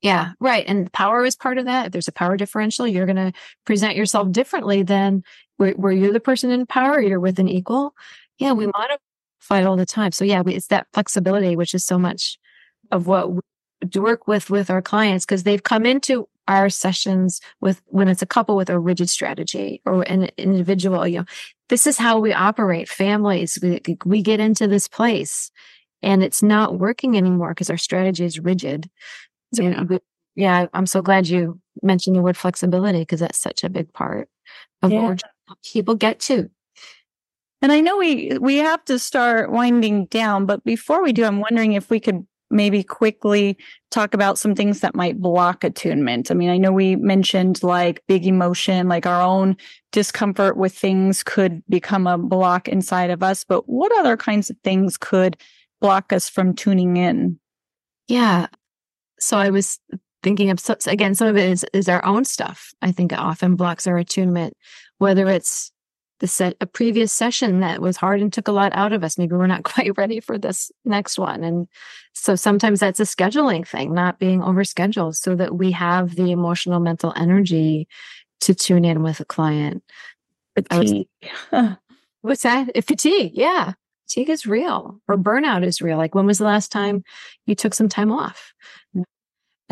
Yeah right and power is part of that. If there's a power differential you're going to present yourself differently than where, where you're the person in power you're with an equal. Yeah, we mm-hmm. modify it all the time. So yeah, we, it's that flexibility, which is so much of what we work with with our clients because they've come into our sessions with when it's a couple with a rigid strategy or an individual you know this is how we operate families we, we get into this place and it's not working anymore because our strategy is rigid so yeah. We, yeah i'm so glad you mentioned the word flexibility because that's such a big part of yeah. what people get to and I know we we have to start winding down, but before we do, I'm wondering if we could maybe quickly talk about some things that might block attunement. I mean, I know we mentioned like big emotion, like our own discomfort with things could become a block inside of us, but what other kinds of things could block us from tuning in? Yeah. So I was thinking of again, some of it is, is our own stuff. I think often blocks our attunement, whether it's the set a previous session that was hard and took a lot out of us. Maybe we're not quite ready for this next one. And so sometimes that's a scheduling thing, not being overscheduled so that we have the emotional mental energy to tune in with a client. Fatigue. Was, what's that? Fatigue. Yeah. Fatigue is real or burnout is real. Like when was the last time you took some time off?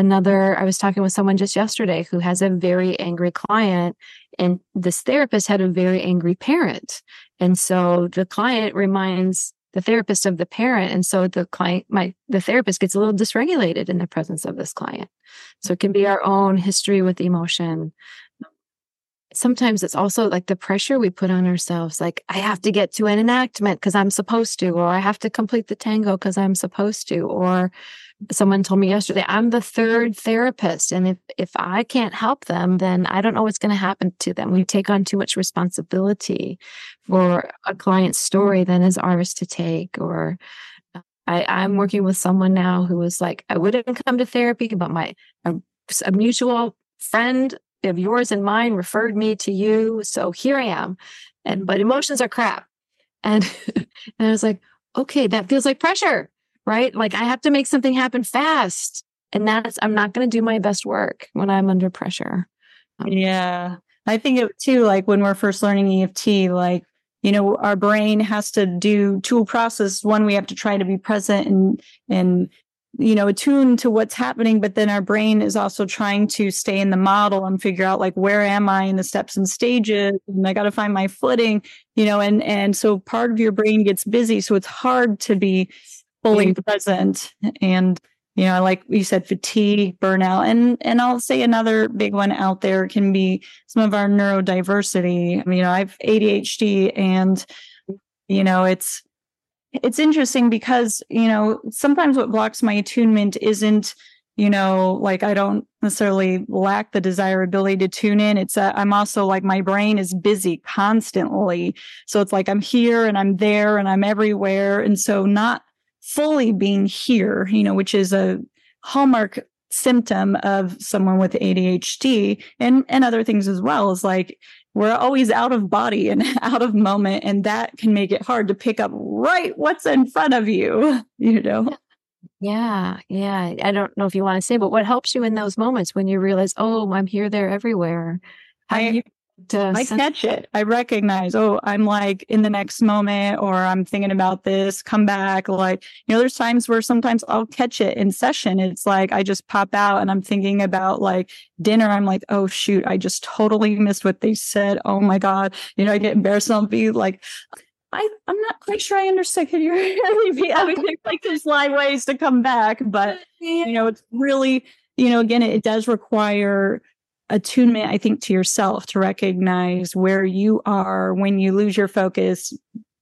Another i was talking with someone just yesterday who has a very angry client and this therapist had a very angry parent. And so the client reminds the therapist of the parent and so the client my the therapist gets a little dysregulated in the presence of this client. So it can be our own history with emotion. Sometimes it's also like the pressure we put on ourselves like i have to get to an enactment because i'm supposed to or i have to complete the tango because i'm supposed to or someone told me yesterday i'm the third therapist and if if i can't help them then i don't know what's going to happen to them. We take on too much responsibility for a client's story than is ours to take or I, i'm working with someone now who was like i wouldn't come to therapy but my a, a mutual friend of yours and mine referred me to you so here i am. And but emotions are crap. And and i was like okay that feels like pressure right? Like I have to make something happen fast. And that's, I'm not going to do my best work when I'm under pressure. Um, yeah. I think it too, like when we're first learning EFT, like, you know, our brain has to do tool process. One, we have to try to be present and, and, you know, attune to what's happening, but then our brain is also trying to stay in the model and figure out like where am I in the steps and stages, and I got to find my footing, you know, and and so part of your brain gets busy, so it's hard to be fully present. And you know like you said fatigue burnout and and i'll say another big one out there can be some of our neurodiversity. You know i've adhd and you know it's it's interesting because you know sometimes what blocks my attunement isn't you know like i don't necessarily lack the desirability to tune in. It's i i'm also like my brain is busy constantly. So it's like i'm here and i'm there and i'm everywhere. And so not fully being here, you know, which is a hallmark symptom of someone with ADHD and and other things as well is like we're always out of body and out of moment and that can make it hard to pick up right what's in front of you, you know. Yeah, yeah. I don't know if you want to say, but what helps you in those moments when you realize, oh, I'm here, there, everywhere? How I, you I catch it. I recognize, oh, I'm like in the next moment or I'm thinking about this, come back. Like, you know, there's times where sometimes I'll catch it in session. It's like I just pop out and I'm thinking about like dinner. I'm like, oh, shoot, I just totally missed what they said. Oh my God. You know, I get embarrassed. I'll be like, I, I'm not quite sure I understand. Could you really be? I mean, there's like there's line ways to come back, but you know, it's really, you know, again, it, it does require attunement, I think, to yourself to recognize where you are when you lose your focus,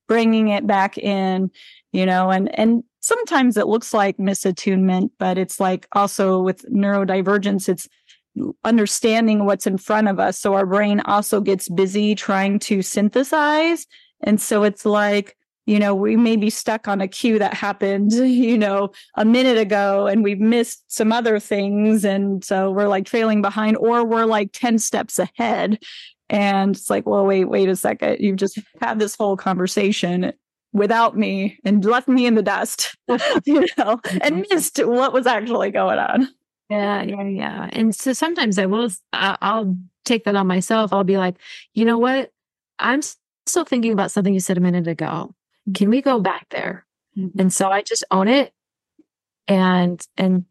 bringing it back in, you know, and, and sometimes it looks like misattunement, but it's like also with neurodivergence, it's understanding what's in front of us. So our brain also gets busy trying to synthesize. And so it's like, you know, we may be stuck on a cue that happened, you know, a minute ago and we've missed some other things. And so we're like trailing behind, or we're like 10 steps ahead. And it's like, well, wait, wait a second. You've just had this whole conversation without me and left me in the dust, you know, and mm-hmm. missed what was actually going on. Yeah, yeah, yeah. And so sometimes I will, I'll take that on myself. I'll be like, you know what? I'm still thinking about something you said a minute ago Can we go back there? Mm-hmm. And so I just own it. And, and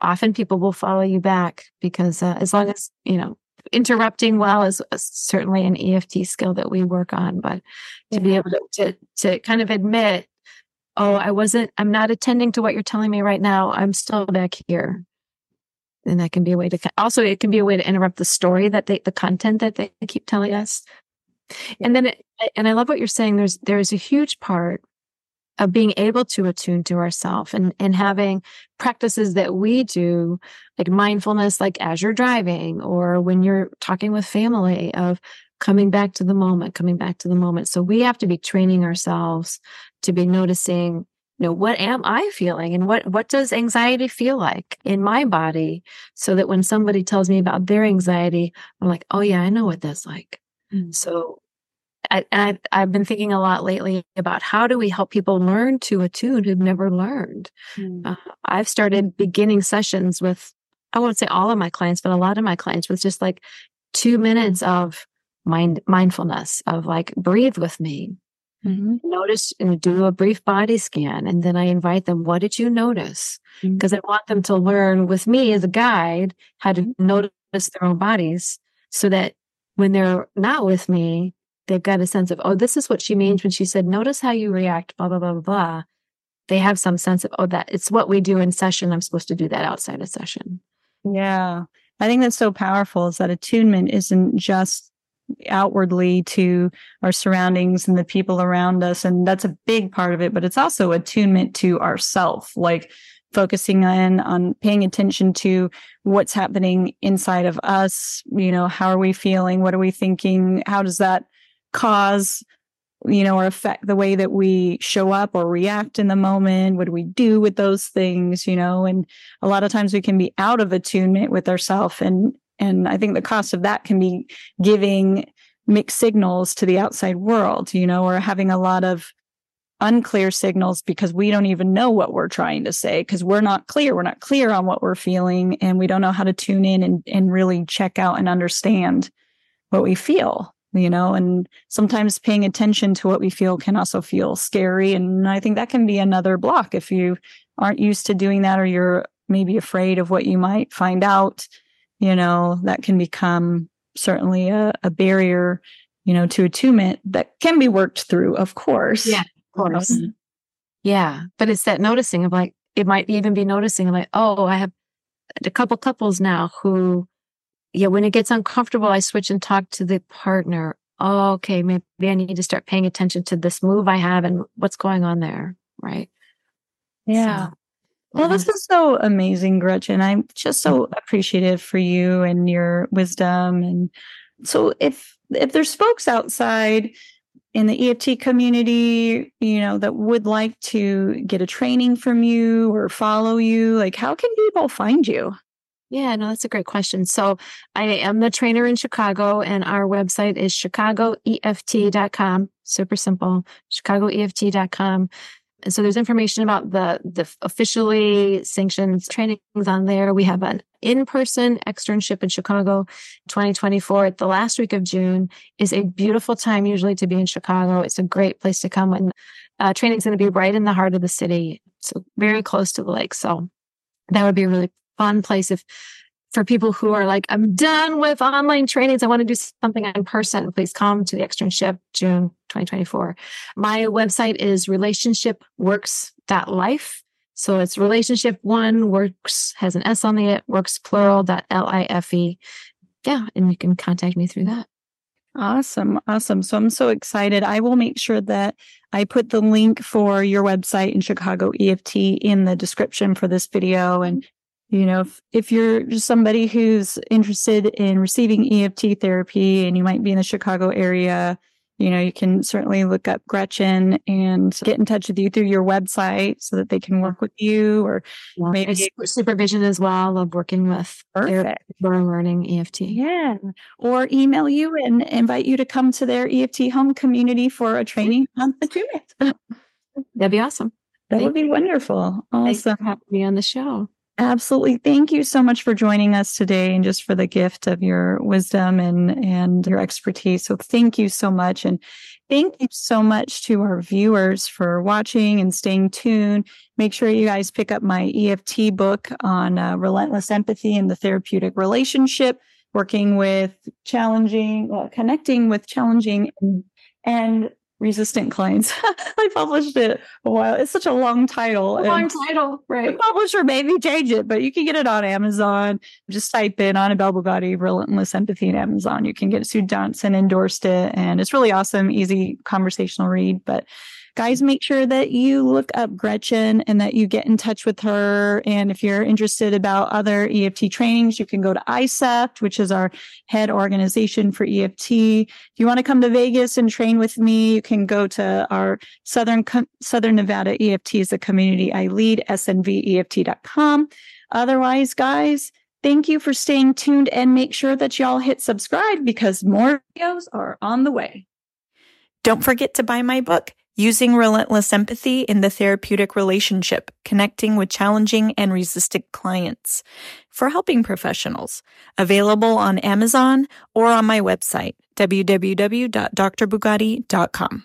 often people will follow you back because uh, as long as, you know, interrupting well is, certainly an EFT skill that we work on, but to be able to, to, to kind of admit, oh, I wasn't, I'm not attending to what you're telling me right now. I'm still back here. And that can be a way to, also, it can be a way to interrupt the story that they, the content that they keep telling us. And then, it, and I love what you're saying. There's, there's a huge part of being able to attune to ourselves and, and having practices that we do, like mindfulness, like as you're driving or when you're talking with family of coming back to the moment, coming back to the moment. So we have to be training ourselves to be noticing, you know, what am I feeling and what, what does anxiety feel like in my body? So that when somebody tells me about their anxiety, I'm like, oh yeah, I know what that's like. Mm-hmm. So I, I've, I've been thinking a lot lately about how do we help people learn to attune who've never learned. Mm. Uh, I've started beginning sessions with, I won't say all of my clients, but a lot of my clients with just like two minutes of mind mindfulness of like breathe with me. Mm-hmm. Notice and do a brief body scan. And then I invite them, what did you notice? Because mm-hmm. I want them to learn with me as a guide how to notice their own bodies so that when they're not with me, they've got a sense of, oh, this is what she means when she said, notice how you react, blah, blah, blah, blah. They have some sense of, oh, that it's what we do in session. I'm supposed to do that outside of session. Yeah. I think that's so powerful is that attunement isn't just outwardly to our surroundings and the people around us. And that's a big part of it, but it's also attunement to ourself, like focusing in on paying attention to what's happening inside of us. You know, how are we feeling? What are we thinking? How does that cause you know or affect the way that we show up or react in the moment? What do we do with those things you know? And a lot of times we can be out of attunement with ourselves and and i think the cost of that can be giving mixed signals to the outside world you know or having a lot of unclear signals because we don't even know what we're trying to say because we're not clear. We're not clear on what we're feeling and we don't know how to tune in and, and really check out and understand what we feel you know, and sometimes paying attention to what we feel can also feel scary. And I think that can be another block if you aren't used to doing that or you're maybe afraid of what you might find out, you know, that can become certainly a, a barrier, you know, to attunement that can be worked through, of course. Yeah, of course. Um, yeah. But it's that noticing of like, it might even be noticing like, oh, I have a couple couples now who yeah, when it gets uncomfortable, I switch and talk to the partner. Oh, okay, maybe I need to start paying attention to this move I have and what's going on there. Right. Yeah. So, well, this is so amazing, Gretchen. I'm just so appreciative for you and your wisdom. And so if if there's folks outside in the EFT community, you know, that would like to get a training from you or follow you, like how can people find you? Yeah, no, that's a great question. So I am the trainer in Chicago, and our website is chicagoeft.com. Super simple, chicagoeft.com. And so there's information about the the officially sanctioned trainings on there. We have an in-person externship in Chicago 2024 the last week of June is a beautiful time usually to be in Chicago. It's a great place to come when uh, training's going to be right in the heart of the city. So very close to the lake. So that would be really fun place if for people who are like, I'm done with online trainings. I want to do something in person. Please come to the externship June 2024. My website is relationshipworks.life. So it's relationship one works has an S on the it works plural dot L I F E. Yeah. And you can contact me through that. Awesome. Awesome. So I'm so excited. I will make sure that I put the link for your website in Chicago EFT in the description for this video. And mm-hmm. You know if, if you're just somebody who's interested in receiving eft therapy and you might be in the chicago area you know you can certainly look up gretchen and get in touch with you through your website so that they can work with you or yeah, maybe supervision as well. Of working with Perfect. learning eft yeah. Or email you and invite you to come to their eft home community for a training on the attunement that'd be awesome. That Thank would be you. wonderful. Awesome. having me on the show Absolutely. Thank you so much for joining us today and just for the gift of your wisdom and, and your expertise. So thank you so much. And Thank you so much to our viewers for watching and staying tuned. Make sure you guys pick up my EFT book on uh, relentless empathy and the therapeutic relationship, working with challenging, uh, connecting with challenging and, and resistant clients. I published it a while. It's such a long title. A long title, right? The publisher maybe change it, but you can get it on Amazon. Just type in Annabelle Bugatti, Relentless Empathy in Amazon. You can get it. Sue Johnson endorsed it, and it's really awesome, easy conversational read. But guys, make sure that you look up Gretchen and that you get in touch with her. And if you're interested about other EFT trainings, you can go to ICEFT, which is our head organization for EFT. If you want to come to Vegas and train with me, you can go to our Southern Southern Nevada EFT is a community I lead, snveft.com. Otherwise, guys, thank you for staying tuned and make sure that y'all hit subscribe because more videos are on the way. Don't forget to buy my book. Using relentless empathy in the therapeutic relationship, connecting with challenging and resistant clients for helping professionals. Available on Amazon or on my website, www.drbugatti.com.